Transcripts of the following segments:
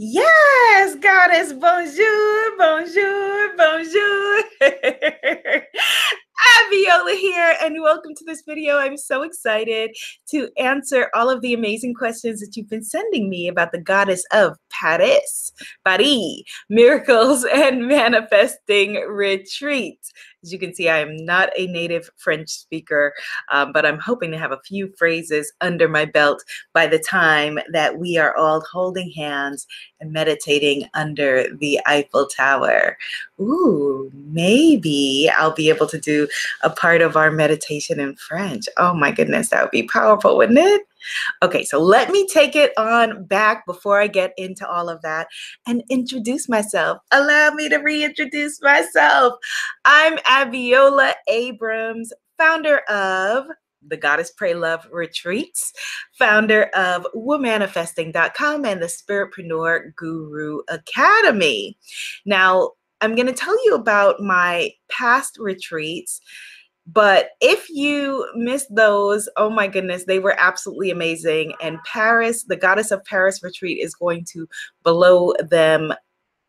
Yes, goddess, bonjour, bonjour, bonjour. Abiola here, and welcome to this video. I'm so excited to answer all of the amazing questions that you've been sending me about the goddess of Paris, Paris, miracles and manifesting retreat. As you can see, I am not a native French speaker, um, but I'm hoping to have a few phrases under my belt by the time that we are all holding hands and meditating under the Eiffel Tower. Ooh, maybe I'll be able to do a part of our meditation in French. Oh my goodness, that would be powerful, wouldn't it? Okay, so let me take it on back before I get into all of that and introduce myself. Allow me to reintroduce myself. I'm Abiola Abrams, founder of the Goddess Pray Love Retreats, founder of womanifesting.com and the Spiritpreneur Guru Academy. Now, I'm going to tell you about my past retreats but if you missed those, oh my goodness, they were absolutely amazing. And Paris, the Goddess of Paris retreat, is going to blow them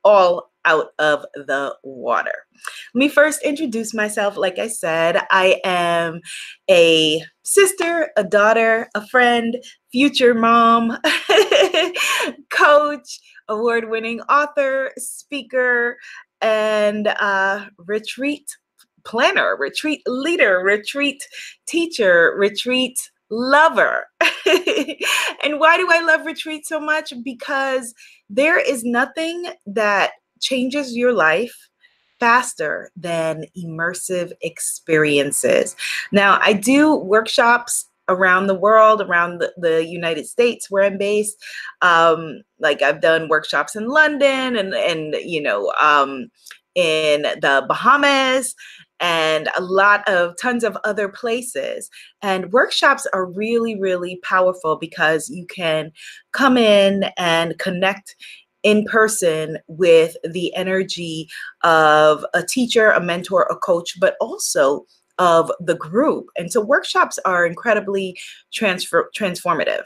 all out of the water. Let me first introduce myself. Like I said, I am a sister, a daughter, a friend, future mom, coach, award winning author, speaker, and uh, retreat planner, retreat leader, retreat teacher, retreat lover. and why do I love retreat so much? Because there is nothing that changes your life faster than immersive experiences. Now, I do workshops around the world, around the, the, United States where I'm based. Um, like I've done workshops in London and and you know um, in the Bahamas and a lot of tons of other places. And workshops are really, really powerful because you can come in and connect in person with the energy of a teacher, a mentor, a coach, but also of the group. And so workshops are incredibly transfer- transformative.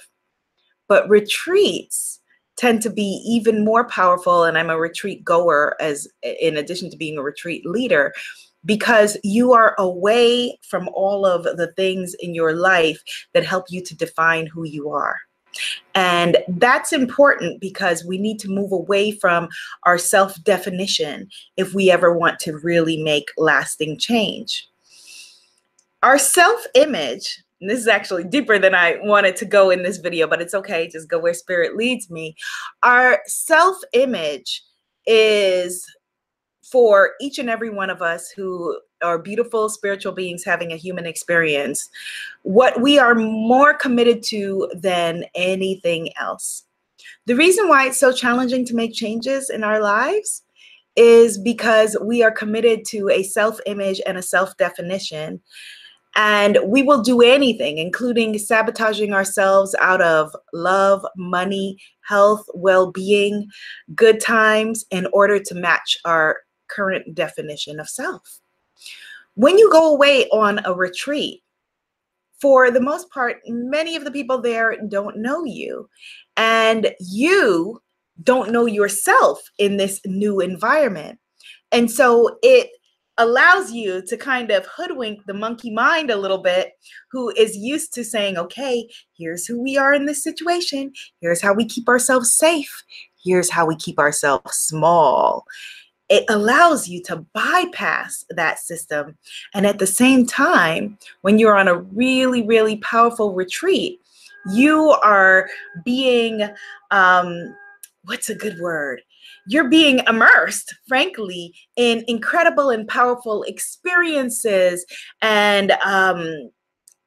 But retreats, tend to be even more powerful and i'm a retreat goer as in addition to being a retreat leader because you are away from all of the things in your life that help you to define who you are. And that's important because we need to move away from our self definition if we ever want to really make lasting change. Our self image, this is actually deeper than I wanted to go in this video, but it's okay, just go where spirit leads me. Our self image is for each and every one of us who are beautiful spiritual beings having a human experience, what we are more committed to than anything else. The reason why it's so challenging to make changes in our lives is because we are committed to a self image and a self definition. And we will do anything, including sabotaging ourselves out of love, money, health, well being, good times, in order to match our current definition of self. When you go away on a retreat, for the most part, many of the people there don't know you, and you don't know yourself in this new environment. And so it allows you to kind of hoodwink the monkey mind a little bit, who is used to saying, okay, here's who we are in this situation. Here's how we keep ourselves safe. Here's how we keep ourselves small it allows you to bypass that system. And at the same time, when you're on a really, really powerful retreat, you are being, um, what's a good word? You're being immersed, frankly, in incredible and powerful experiences and um,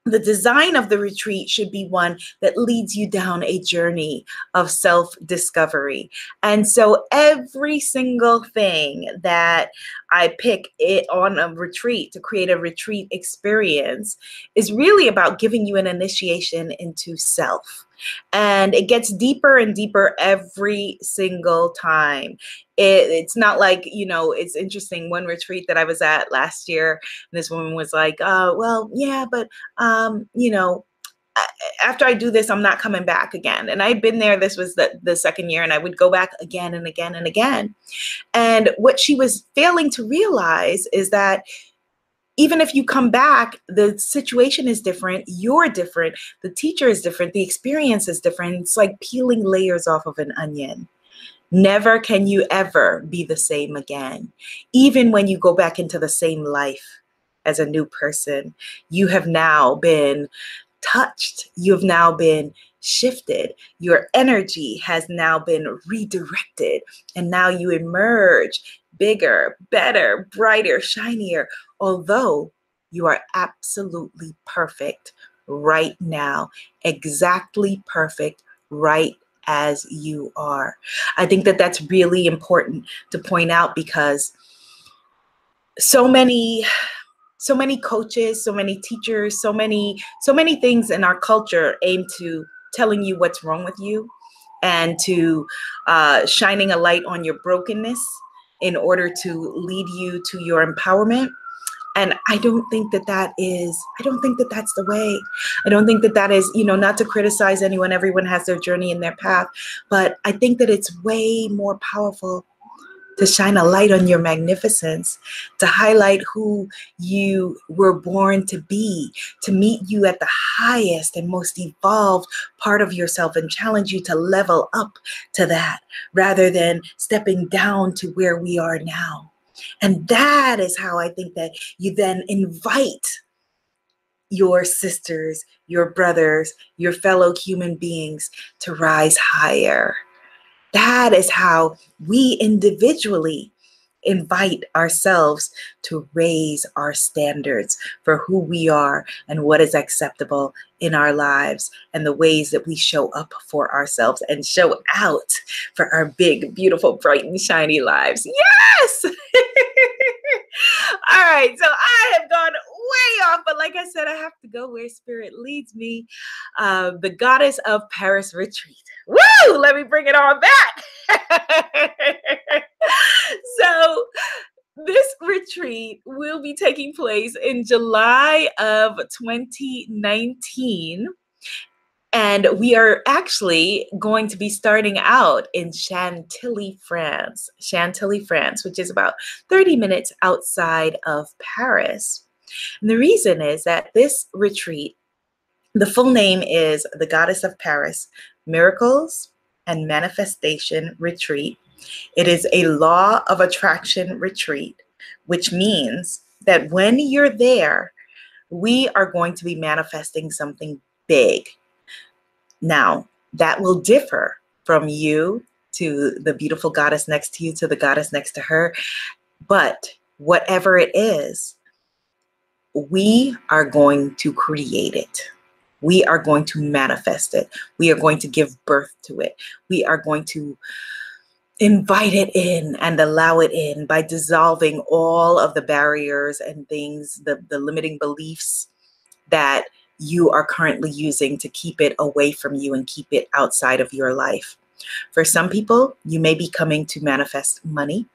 the design of the retreat should be one that leads you down a journey of self discovery. And so every single thing that I pick it on a retreat to create a retreat experience is really about giving you an initiation into self. And it gets deeper and deeper every single time. It, it's not like, you know, it's interesting. One retreat that I was at last year, this woman was like, uh, well, yeah, but, um, you know, after I do this, I'm not coming back again. And I'd been there, this was the, the second year, and I would go back again and again and again. And what she was failing to realize is that even if you come back, the situation is different, you're different, the teacher is different, the experience is different. It's like peeling layers off of an onion. Never can you ever be the same again. Even when you go back into the same life as a new person, you have now been touched. You've now been shifted. Your energy has now been redirected. And now you emerge bigger, better, brighter, shinier, although you are absolutely perfect right now, exactly perfect right as you are. I think that that's really important to point out because so many so many coaches, so many teachers, so many so many things in our culture aim to telling you what's wrong with you and to uh, shining a light on your brokenness in order to lead you to your empowerment. And i don't think that that is i don't think that that's the way. I don't think that that is you know not to criticize anyone everyone has their journey and their path but i think that it's way more powerful to shine a light on your magnificence, to highlight who you were born to be, to meet you at the highest and most evolved part of yourself and challenge you to level up to that rather than stepping down to where we are now. And that is how I think that you then invite your sisters, your brothers, your fellow human beings to rise higher. That is how we individually invite ourselves to raise our standards for who we are and what is acceptable in our lives and the ways that we show up for ourselves and show out for our big, beautiful, bright, and shiny lives. Yes! All right, so I have gone way off, but like I said, I have to go where spirit leads me. Uh, the goddess of Paris retreat. Woo! Let me bring it on back. so, this retreat will be taking place in July of 2019. And we are actually going to be starting out in Chantilly, France. Chantilly, France, which is about 30 minutes outside of Paris. And the reason is that this retreat, the full name is the Goddess of Paris Miracles and Manifestation Retreat. It is a law of attraction retreat, which means that when you're there, we are going to be manifesting something big. Now, that will differ from you to the beautiful goddess next to you to the goddess next to her. But whatever it is, we are going to create it. We are going to manifest it. We are going to give birth to it. We are going to invite it in and allow it in by dissolving all of the barriers and things, the, the limiting beliefs that you are currently using to keep it away from you and keep it outside of your life. For some people, you may be coming to manifest money.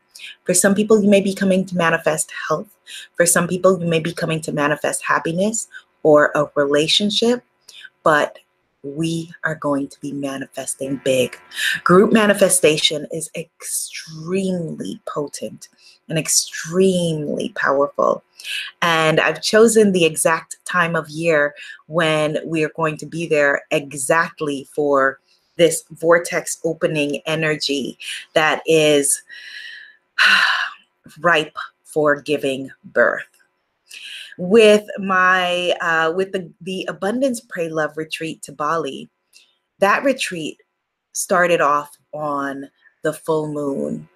For some people, you may be coming to manifest health. For some people, you may be coming to manifest happiness or a relationship. But we are going to be manifesting big. Group manifestation is extremely potent and extremely powerful. And I've chosen the exact time of year when we are going to be there exactly for this vortex opening energy that is ripe for giving birth. With my uh, with the the abundance pray love retreat to bali that retreat started off on the full moon.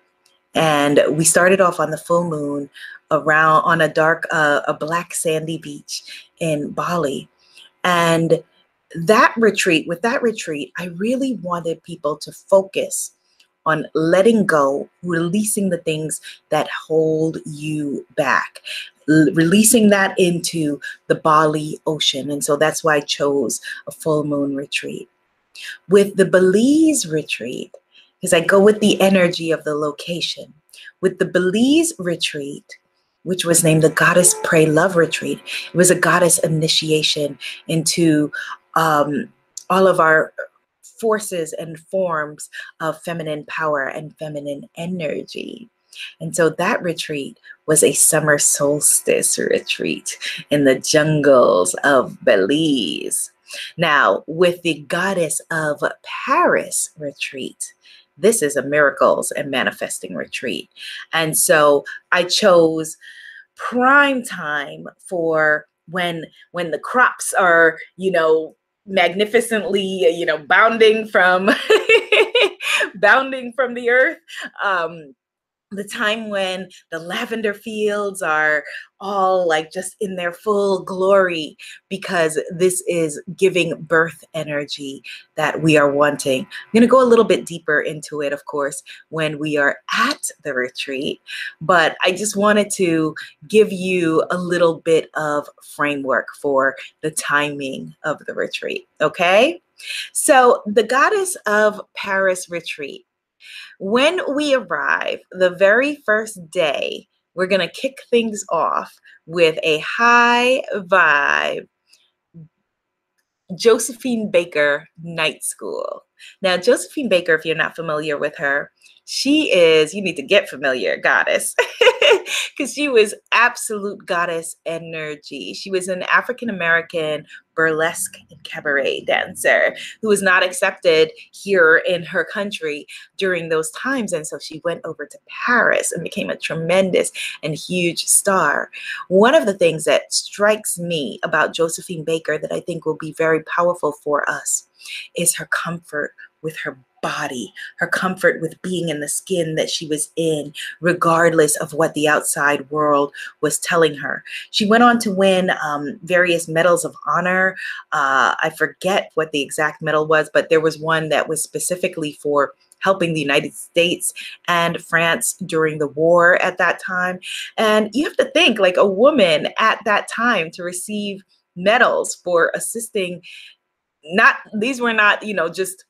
And we started off on the full moon around on a dark uh, a black sandy beach in bali. And that retreat with that retreat i really wanted people to focus on letting go, releasing the things that hold you back, l- releasing that into the Bali Ocean. And so that's why I chose a full moon retreat. With the Belize retreat, because I go with the energy of the location, with the Belize retreat, which was named the Goddess Pray Love Retreat, it was a goddess initiation into um, all of our forces and forms of feminine power and feminine energy. And so that retreat was a summer solstice retreat in the jungles of Belize. Now, with the goddess of Paris retreat, this is a miracles and manifesting retreat. And so I chose prime time for when when the crops are, you know, magnificently, you know, bounding from bounding from the earth. Um, the time when the lavender fields are all like just in their full glory because this is giving birth energy that we are wanting. I'm going to go a little bit deeper into it, of course, when we are at the retreat, but I just wanted to give you a little bit of framework for the timing of the retreat. Okay. So, the goddess of Paris retreat when we arrive, the very first day, we're going to kick things off with a high vibe Josephine Baker Night School. Now, Josephine Baker, if you're not familiar with her, she is, you need to get familiar, goddess, because she was absolute goddess energy. She was an African American burlesque and cabaret dancer who was not accepted here in her country during those times. And so she went over to Paris and became a tremendous and huge star. One of the things that strikes me about Josephine Baker that I think will be very powerful for us is her comfort with her body, her comfort with being in the skin that she was in, regardless of what the outside world was telling her. She went on to win um, various medals of honor. Uh, I forget what the exact medal was, but there was one that was specifically for helping the United States and France during the war at that time. And you have to think like a woman at that time to receive medals for assisting not these were not you know just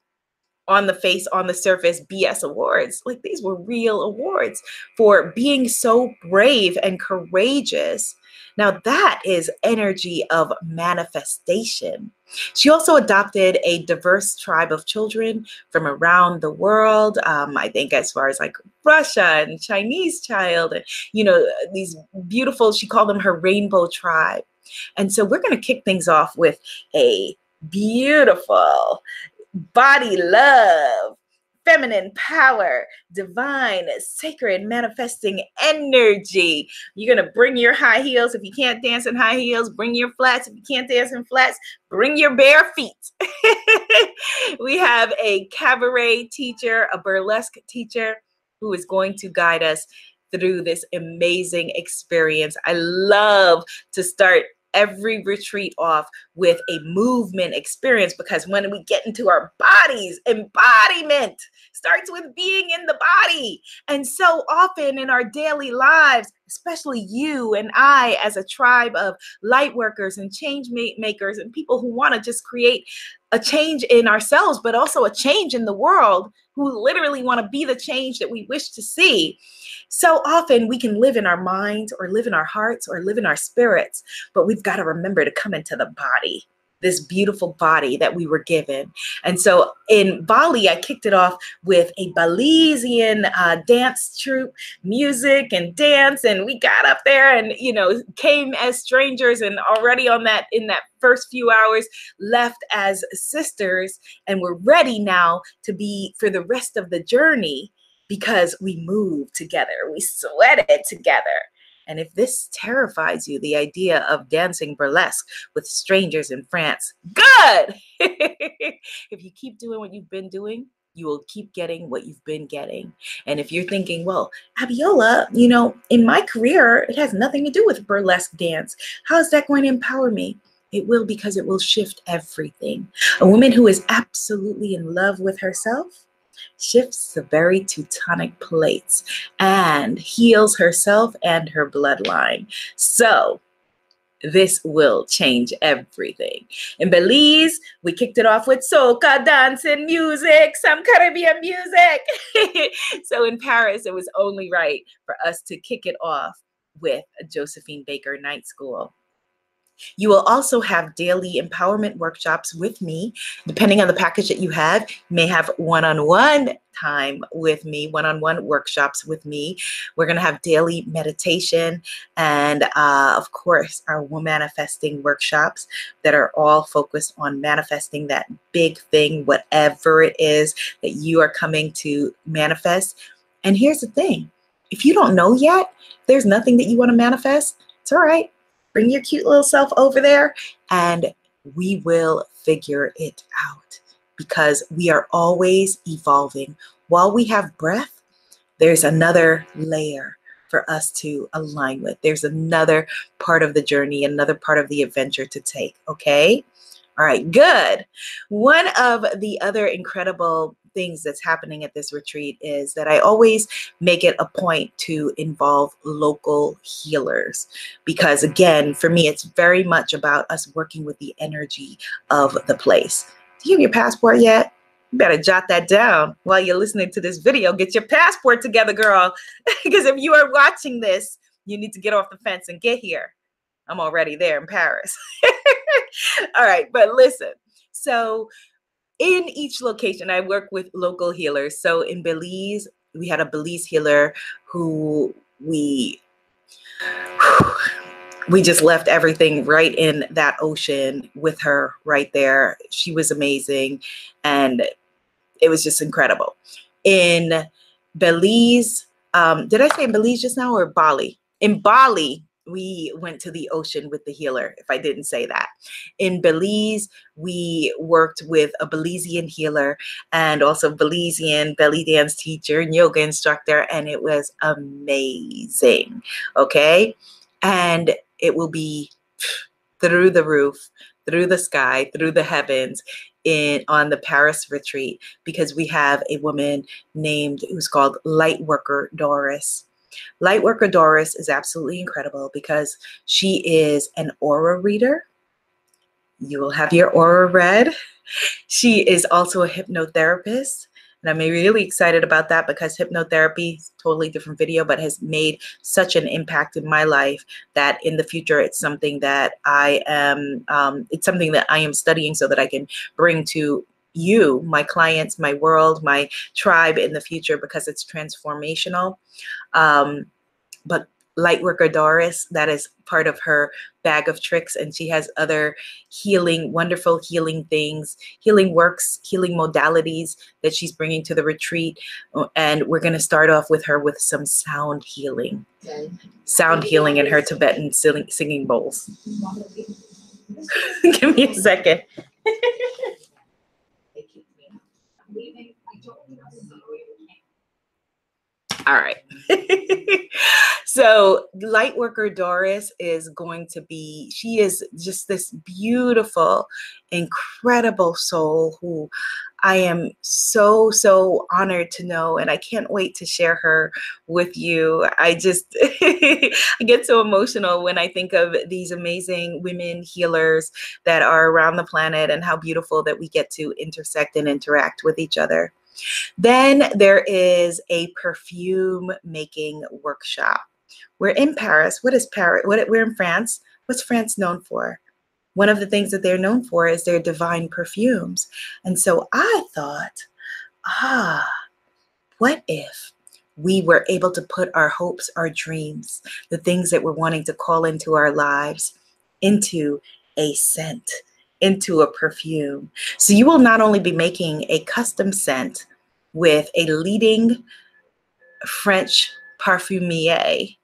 on the face, on the surface BS awards. Like these were real awards for being so brave and courageous. Now, that is energy of manifestation. She also adopted a diverse tribe of children from around the world. Um, I think, as far as like Russia and Chinese child, and you know, these beautiful, she called them her rainbow tribe. And so we're going to kick things off with a beautiful body love, feminine power, divine, sacred, manifesting energy. You're going to bring your high heels. If you can't dance in high heels, bring your flats. If you can't dance in flats, bring your bare feet. we have a cabaret teacher, a burlesque teacher who is going to guide us through this amazing experience. I love to start every retreat off with a movement experience because when we get into our bodies, embodiment starts with being in the body. And so often in our daily lives, especially you and I, as a tribe of light workers and change makers and people who want to just create a change in ourselves, but also a change in the world, who literally want to be the change that we wish to see. So often we can live in our minds or live in our hearts or live in our spirits, but we've got to remember to come into the body this beautiful body that we were given. And so in Bali, I kicked it off with a Belizean uh, dance troupe, music and dance, and we got up there and you know came as strangers, and already on that in that first few hours left as sisters, and we're ready now to be for the rest of the journey because we moved together, we sweated together. And if this terrifies you, the idea of dancing burlesque with strangers in France, good! if you keep doing what you've been doing, you will keep getting what you've been getting. And if you're thinking, well, Abiola, you know, in my career, it has nothing to do with burlesque dance. How is that going to empower me? It will because it will shift everything. A woman who is absolutely in love with herself shifts the very Teutonic plates and heals herself and her bloodline. So, this will change everything. In Belize, we kicked it off with soca, dancing, music, some Caribbean music. so in Paris, it was only right for us to kick it off with Josephine Baker Night School. You will also have daily empowerment workshops with me. Depending on the package that you have, you may have one on one time with me, one on one workshops with me. We're going to have daily meditation and, uh, of course, our manifesting workshops that are all focused on manifesting that big thing, whatever it is that you are coming to manifest. And here's the thing if you don't know yet, there's nothing that you want to manifest, it's all right Bring your cute little self over there and we will figure it out because we are always evolving. While we have breath, there's another layer for us to align with. There's another part of the journey, another part of the adventure to take. Okay. All right, good. One of the other incredible things that's happening at this retreat is that I always make it a point to involve local healers because, again, for me, it's very much about us working with the energy of the place. Do you have your passport yet? You better jot that down while you're listening to this video. Get your passport together, girl. because if you are watching this, you need to get off the fence and get here. I'm already there in Paris. All right, but listen. So in each location, I work with local healers. So in Belize, we had a Belize healer who we we just left everything right in that ocean with her right there. She was amazing and it was just incredible. In Belize, um, did I say Belize just now or Bali? In Bali, we went to the ocean with the healer, if I didn't say that. In Belize, we worked with a Belizean healer and also Belizean belly dance teacher and yoga instructor, and it was amazing. Okay. And it will be through the roof, through the sky, through the heavens in on the Paris retreat because we have a woman named who's called Lightworker Doris Lightworker Doris is absolutely incredible because she is an aura reader. You will have your aura read. She is also a hypnotherapist. And I'm really excited about that because hypnotherapy, totally different video, but has made such an impact in my life that in the future it's something that I am um, it's something that I am studying so that I can bring to you, my clients, my world, my tribe in the future because it's transformational. Um, but Lightworker Doris, that is part of her bag of tricks, and she has other healing, wonderful healing things, healing works, healing modalities that she's bringing to the retreat. Uh, and we're going to start off with her with some sound healing, sound healing in her Tibetan singing bowls. Give me a second. All right. so, Lightworker Doris is going to be, she is just this beautiful, incredible soul who I am so, so honored to know. And I can't wait to share her with you. I just I get so emotional when I think of these amazing women healers that are around the planet and how beautiful that we get to intersect and interact with each other. Then there is a perfume making workshop. We're in Paris. What is Paris? What, we're in France. What's France known for? One of the things that they're known for is their divine perfumes. And so I thought, ah, what if we were able to put our hopes, our dreams, the things that we're wanting to call into our lives into a scent? Into a perfume. So you will not only be making a custom scent with a leading French parfumier,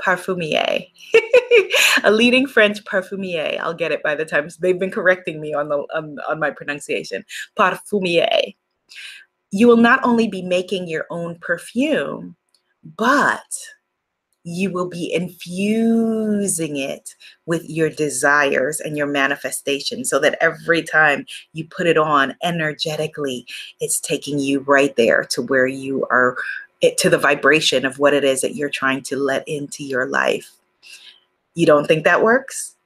parfumier, a leading French parfumier. I'll get it by the time they've been correcting me on the on, on my pronunciation. Parfumier. You will not only be making your own perfume, but you will be infusing it with your desires and your manifestation so that every time you put it on energetically, it's taking you right there to where you are, to the vibration of what it is that you're trying to let into your life. You don't think that works?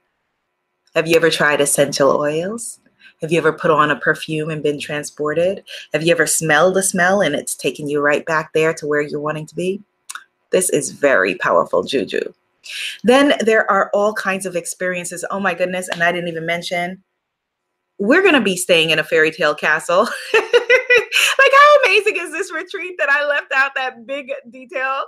Have you ever tried essential oils? Have you ever put on a perfume and been transported? Have you ever smelled a smell and it's taken you right back there to where you're wanting to be? This is very powerful juju. Then there are all kinds of experiences. Oh my goodness, and I didn't even mention we're going to be staying in a fairy tale castle. like, how amazing is this retreat that I left out that big detail?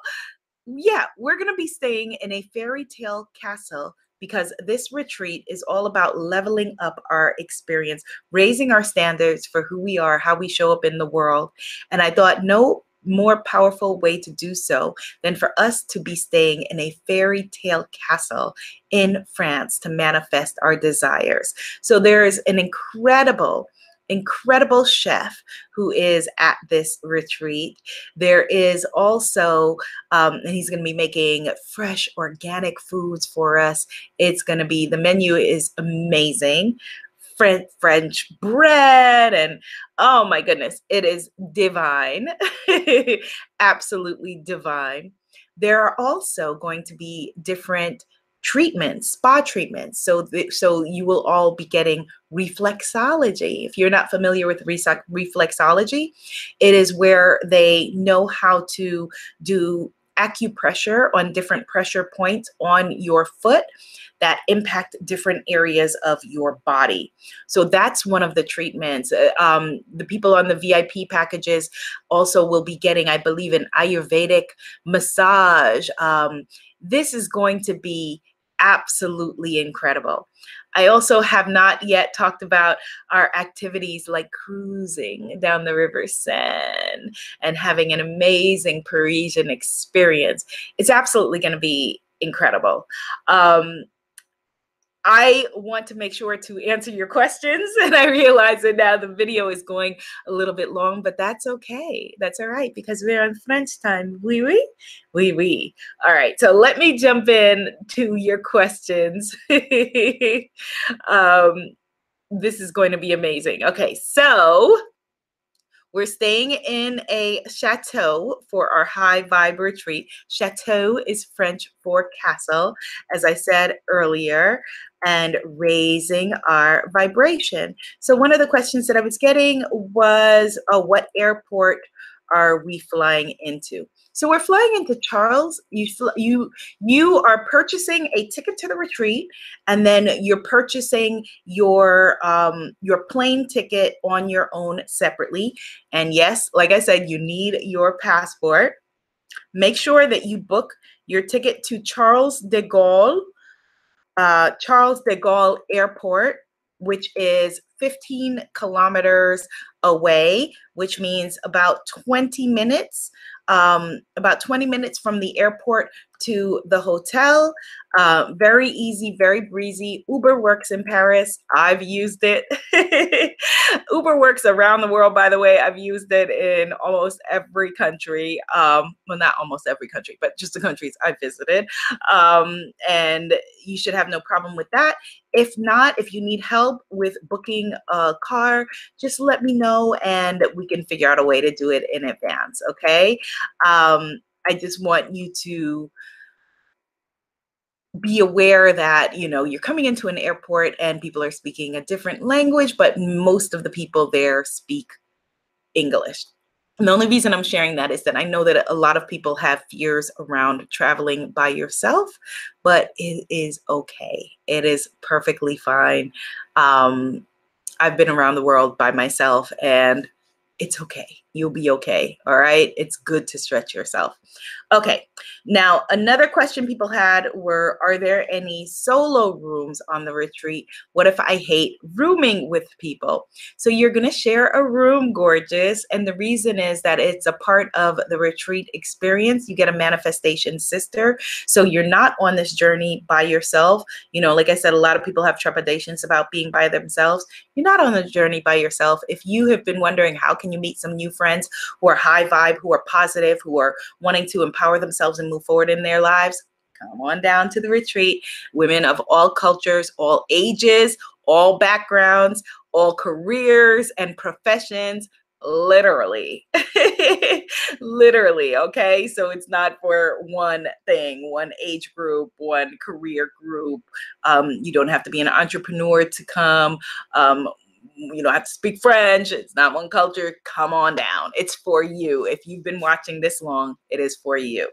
Yeah, we're going to be staying in a fairy tale castle because this retreat is all about leveling up our experience, raising our standards for who we are, how we show up in the world. And I thought, no more powerful way to do so than for us to be staying in a fairy tale castle in France to manifest our desires. So there is an incredible incredible chef who is at this retreat. There is also, um, and he's going to be making fresh organic foods for us. It's going to be, the menu is amazing. French bread. And oh my goodness, it is divine. Absolutely divine. There are also going to be different treatments, spa treatments. So, th- so you will all be getting reflexology. If you're not familiar with re- reflexology, it is where they know how to do acupressure on different pressure points on your foot that impact different areas of your body. So that's one of the treatments. Uh, um, the people on the VIP packages also will be getting, I believe, an Ayurvedic massage. Um, this is going to be absolutely incredible. I also have not yet talked about our activities like cruising down the River Seine and having an amazing Parisian experience. It's absolutely going to be incredible. Um, I want to make sure to answer your questions. And I realize that now the video is going a little bit long, but that's okay. That's all right because we're on French time. Oui, oui, oui, oui. All right. So let me jump in to your questions. um, this is going to be amazing. Okay. So we're staying in a chateau for our high vibe retreat. Chateau is French for castle, as I said earlier, and raising our vibration. So, one of the questions that I was getting was oh, what airport are we flying into? So we're flying into Charles. You you you are purchasing a ticket to the retreat, and then you're purchasing your um, your plane ticket on your own separately. And yes, like I said, you need your passport. Make sure that you book your ticket to Charles de Gaulle, uh, Charles de Gaulle Airport, which is 15 kilometers away, which means about 20 minutes um, about 20 minutes from the airport to the hotel. Uh, very easy, very breezy. Uber works in Paris. I've used it. Uber works around the world, by the way. I've used it in almost every country. Um, well, not almost every country, but just the countries I visited. Um, and you should have no problem with that. If not, if you need help with booking a car, just let me know and we can figure out a way to do it in advance. Okay. Um, I just want you to be aware that you know you're coming into an airport and people are speaking a different language but most of the people there speak english. And the only reason i'm sharing that is that i know that a lot of people have fears around traveling by yourself but it is okay. It is perfectly fine. Um, i've been around the world by myself and it's okay you'll be okay. All right. It's good to stretch yourself. Okay. Now, another question people had were Are there any solo rooms on the retreat? What if I hate rooming with people? So, you're going to share a room, gorgeous. And the reason is that it's a part of the retreat experience. You get a manifestation sister. So, you're not on this journey by yourself. You know, like I said, a lot of people have trepidations about being by themselves. You're not on the journey by yourself. If you have been wondering, How can you meet some new friends? Friends who are high vibe, who are positive, who are wanting to empower themselves and move forward in their lives, come on down to the retreat. Women of all cultures, all ages, all backgrounds, all careers and professions literally. Literally okay? So it's not for one thing one age group one career group. Um, you don't have to be an entrepreneur to come. Um, you don't have to speak French. It's not one culture. Come on down. It's for you. If you've been watching this long, it is for you.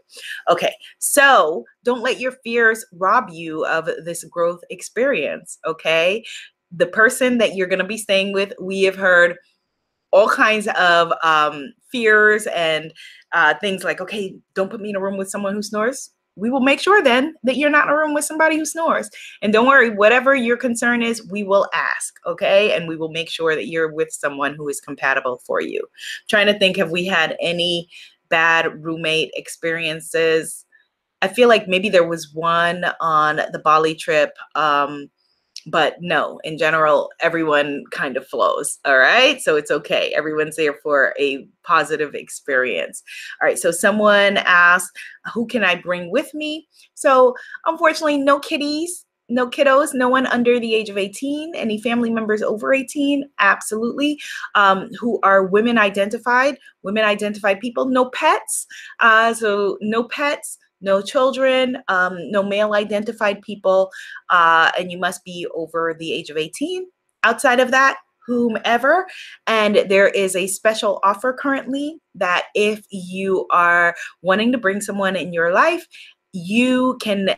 Okay, so don't let your fears rob you of this growth experience. Okay, the person that you're going to be staying with, we have heard all kinds of um, fears and uh, things like, okay, don't put me in a room with someone who snores. We will make sure then that you're not in a room with somebody who snores. And don't worry, whatever your concern is, we will ask, okay? And we will make sure that you're with someone who is compatible for you. I'm trying to think, have we had any bad roommate experiences? I feel like maybe there was one on the Bali trip. Um, but no, in general, everyone kind of flows. All right. So it's okay. Everyone's there for a positive experience. All right. So someone asked, Who can I bring with me? So unfortunately, no kitties. No kiddos, no one under the age of 18. Any family members over 18? Absolutely. Um, who are women identified, women identified people. No pets. Uh, so, no pets no children, um, no male identified people, uh, and you must be over the age of 18. Outside of that, whomever. And there is a special offer currently that if you are wanting to bring someone in your life, you can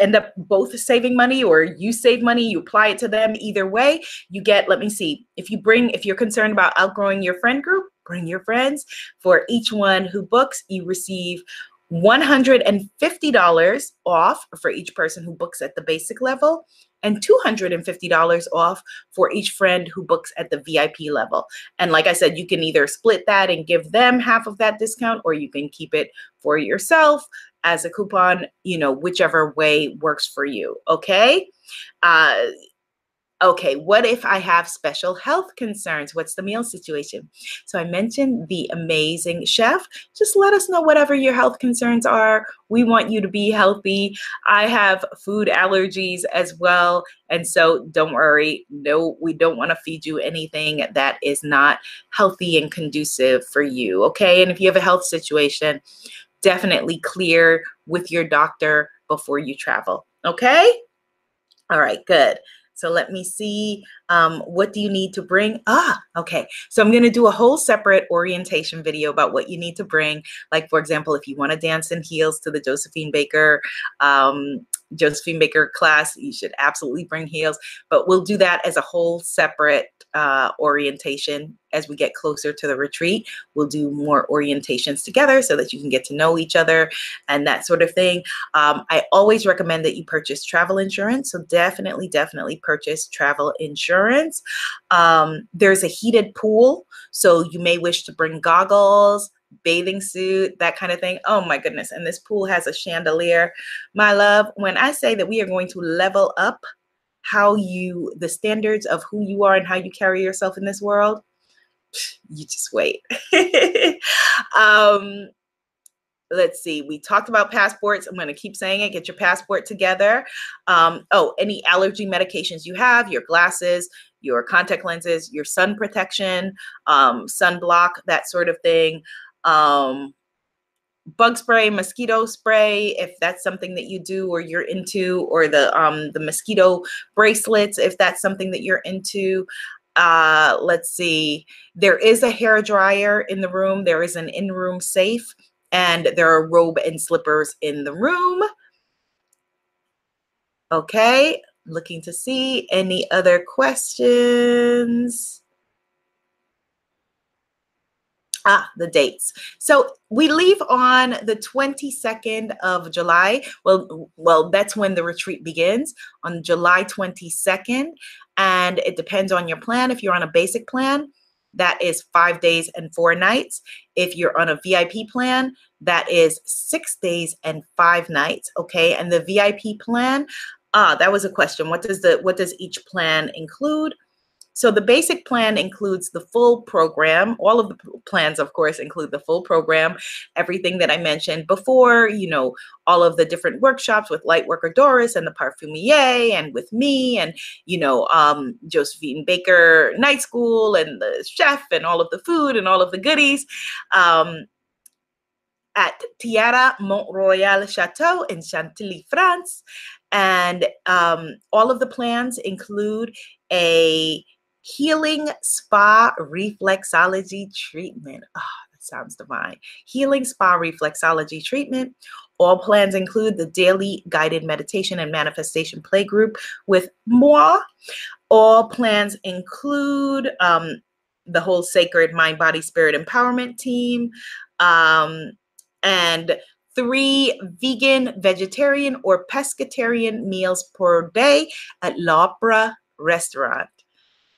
end up both saving money or you save money you apply it to them either way you get let me see if you bring if you're concerned about outgrowing your friend group bring your friends for each one who books you receive $150 off for each person who books at the basic level and $250 off for each friend who books at the VIP level. And like I said, you can either split that and give them half of that discount or you can keep it for yourself as a coupon, you know, whichever way works for you. Okay. Uh, okay, what if I have special health concerns? What's the meal situation? So I mentioned the amazing chef. Just let us know whatever your health concerns are. We want you to be healthy. I have food allergies as well. And so don't worry. No, we don't want to feed you anything that is not healthy and conducive for you. Okay. And if you have a health situation, definitely clear with your doctor before you travel. Okay. All right, good. So let me see. Um, what do you need to bring? Ah, okay. So I'm going to do a whole separate orientation video about what you need to bring. Like, for example, if you want to dance in heels to the Josephine Baker um, Josephine Baker class, you should absolutely bring heels. But we'll do that as a whole separate uh, orientation as we get closer to the retreat. We'll do more orientations together so that you can get to know each other and that sort of thing. Um, I always recommend that you purchase travel insurance. So definitely, definitely purchase travel insurance. Um, there's a heated pool. So you may wish to bring goggles, bathing suit, that kind of thing. Oh my goodness. And this pool has a chandelier. My love, when I say that we are going to level up how you, the standards of who you are and how you carry yourself in this world, you just wait. um, let's see we talked about passports i'm going to keep saying it get your passport together um, oh any allergy medications you have your glasses your contact lenses your sun protection um, sunblock that sort of thing um, bug spray, mosquito spray, if that's something that you do or you're into, or the um, the mosquito bracelets, if that's something that you're into. Uh, let's see. There is a hair dryer in the room. There is an in-room safe, and there are robe and slippers in the room. Okay, looking to see any other questions. Ah, the dates. So we leave on the 22nd of July. Well, well, that's when the retreat begins on July 22nd. And it depends on your plan. If you're on a basic plan, that is five days and four nights. If you're on a VIP plan, that is six days and five nights. Okay. And the VIP plan, ah, that was a question. What does the what does each plan include? So the basic plan includes the full program. All of the plans, of course, include the full program, everything that I mentioned before, you know, all of the different workshops with Lightworker Doris and the Parfumier and with me and, you know, um, Josephine Baker Night School and the chef and all of the food and all of the goodies. Um, at Tiara Mont Royal Chateau in Chantilly, France. And um, all of the plans include a healing spa reflexology treatment. Oh, that sounds divine. Healing spa reflexology treatment. All plans include the daily guided meditation and manifestation play group with moi. All plans include um, the whole sacred mind, body, spirit empowerment team. Um, and three vegan, vegetarian, or pescatarian meals per day at L'Opera Restaurant.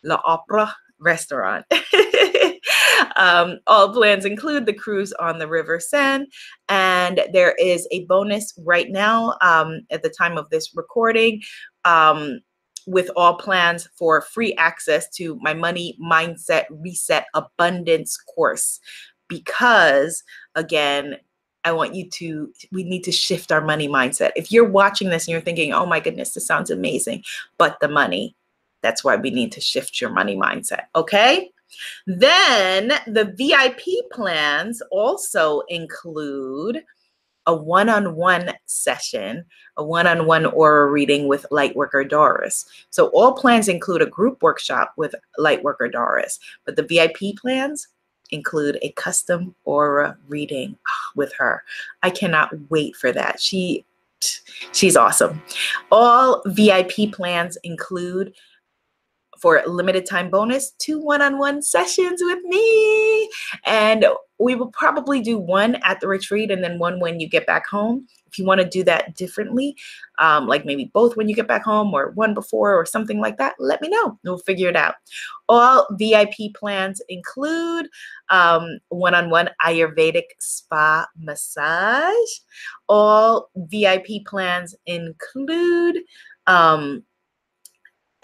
La Opera Restaurant. um, all plans include the cruise on the River Seine, and there is a bonus right now um, at the time of this recording. Um, with all plans for free access to my money mindset reset abundance course because again I want you to, we need to shift our money mindset. If you're watching this and you're thinking, oh my goodness, this sounds amazing, but the money, that's why we need to shift your money mindset. Okay. Then the VIP plans also include a one on one session, a one on one aura reading with Lightworker Doris. So, all plans include a group workshop with Lightworker Doris, but the VIP plans include a custom aura reading with her. I cannot wait for that. She she's awesome. All VIP plans include for limited time bonus two one-on-one sessions with me. And we will probably do one at the retreat and then one when you get back home. If you want to do that differently um, like maybe both when you get back home or one before or something like that let me know. We'll figure it out. All vip plans include um, one-on-one ayurvedic spa massage. All vip plans include um,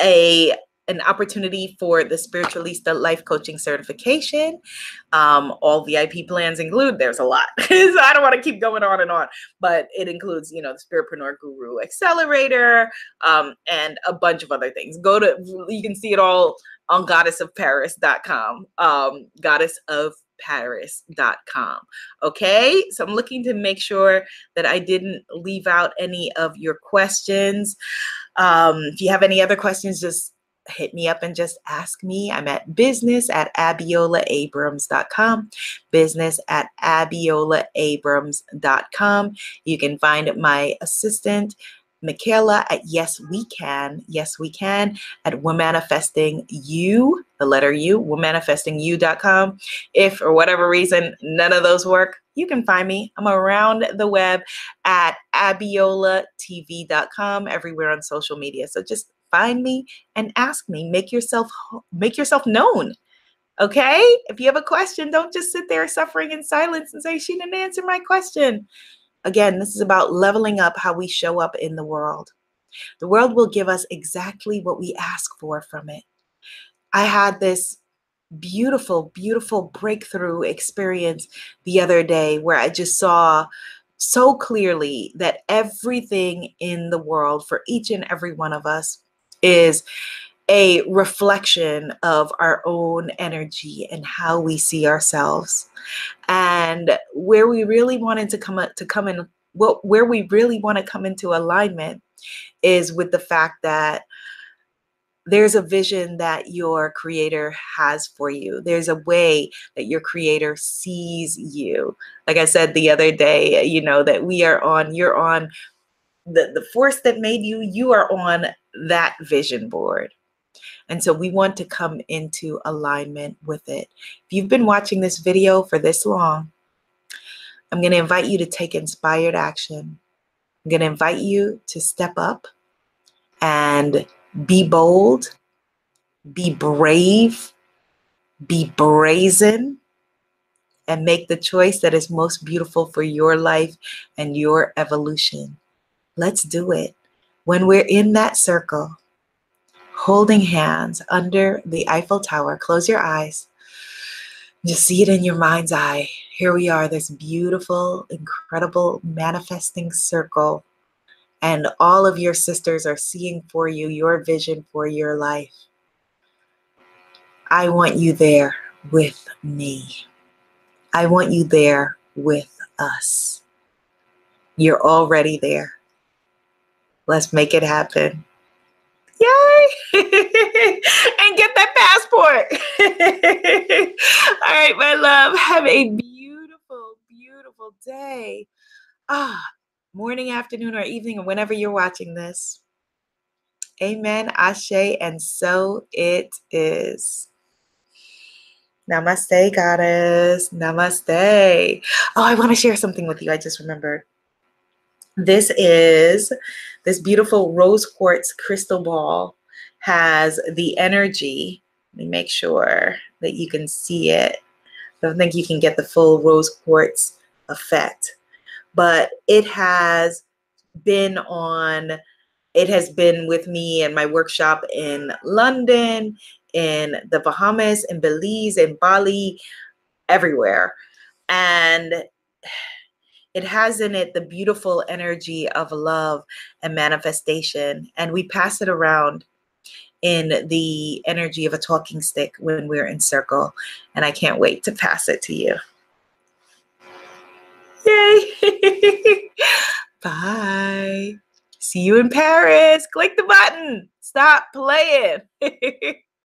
a an opportunity for the Spiritualista Life Coaching Certification. Um, all VIP plans include, there's a lot. so I don't want to keep going on and on, but it includes, you know, the Spiritpreneur Guru Accelerator um, and a bunch of other things. Go to, you can see it all on goddessofparis.com. Um, goddessofparis.com. Okay, so I'm looking to make sure that I didn't leave out any of your questions. Um, if you have any other questions, just hit me up and just ask me. I'm at business at abiolaabrams.com. Business at abiolaabrams.com. You can find my assistant, Michaela, at Yes We Can. Yes We Can at We're Manifesting You, the letter U, We're Manifesting You.com. If for whatever reason none of those work, you can find me. I'm around the web at abiolatv.com, everywhere on social media. So just find me and ask me. Make yourself make yourself known. Okay? If you have a question, don't just sit there suffering in silence and say she didn't answer my question. Again, this is about leveling up how we show up in the world. The world will give us exactly what we ask for from it. I had this beautiful, beautiful breakthrough experience the other day where I just saw so clearly that everything in the world for each and every one of us is a reflection of our own energy and how we see ourselves and where we really wanted to come up to come in what where we really want to come into alignment is with the fact that there's a vision that your creator has for you. There's a way that your creator sees you. Like I said the other day, you know, that we are on, you're on the, the force that made you, you are on that vision board. And so we want to come into alignment with it. If you've been watching this video for this long, I'm going to invite you to take inspired action. I'm going to invite you to step up and be bold, be brave, be brazen, and make the choice that is most beautiful for your life and your evolution. Let's do it. When we're in that circle, holding hands under the Eiffel Tower, close your eyes. Just see it in your mind's eye. Here we are, this beautiful, incredible manifesting circle. And all of your sisters are seeing for you your vision for your life. I want you there with me. I want you there with us. You're already there. Let's make it happen. Yay! and get that passport. All right, my love. Have a beautiful, beautiful day. Ah, morning, afternoon, or evening, or whenever you're watching this. Amen, Ashe, and so it is. Namaste, goddess. Namaste. Oh, I want to share something with you. I just remembered. This is this beautiful rose quartz crystal ball has the energy. Let me make sure that you can see it. I don't think you can get the full rose quartz effect, but it has been on, it has been with me in my workshop in London, in the Bahamas, in Belize, in Bali, everywhere. And it has in it the beautiful energy of love and manifestation. And we pass it around in the energy of a talking stick when we're in circle. And I can't wait to pass it to you. Yay! Bye. See you in Paris. Click the button. Stop playing.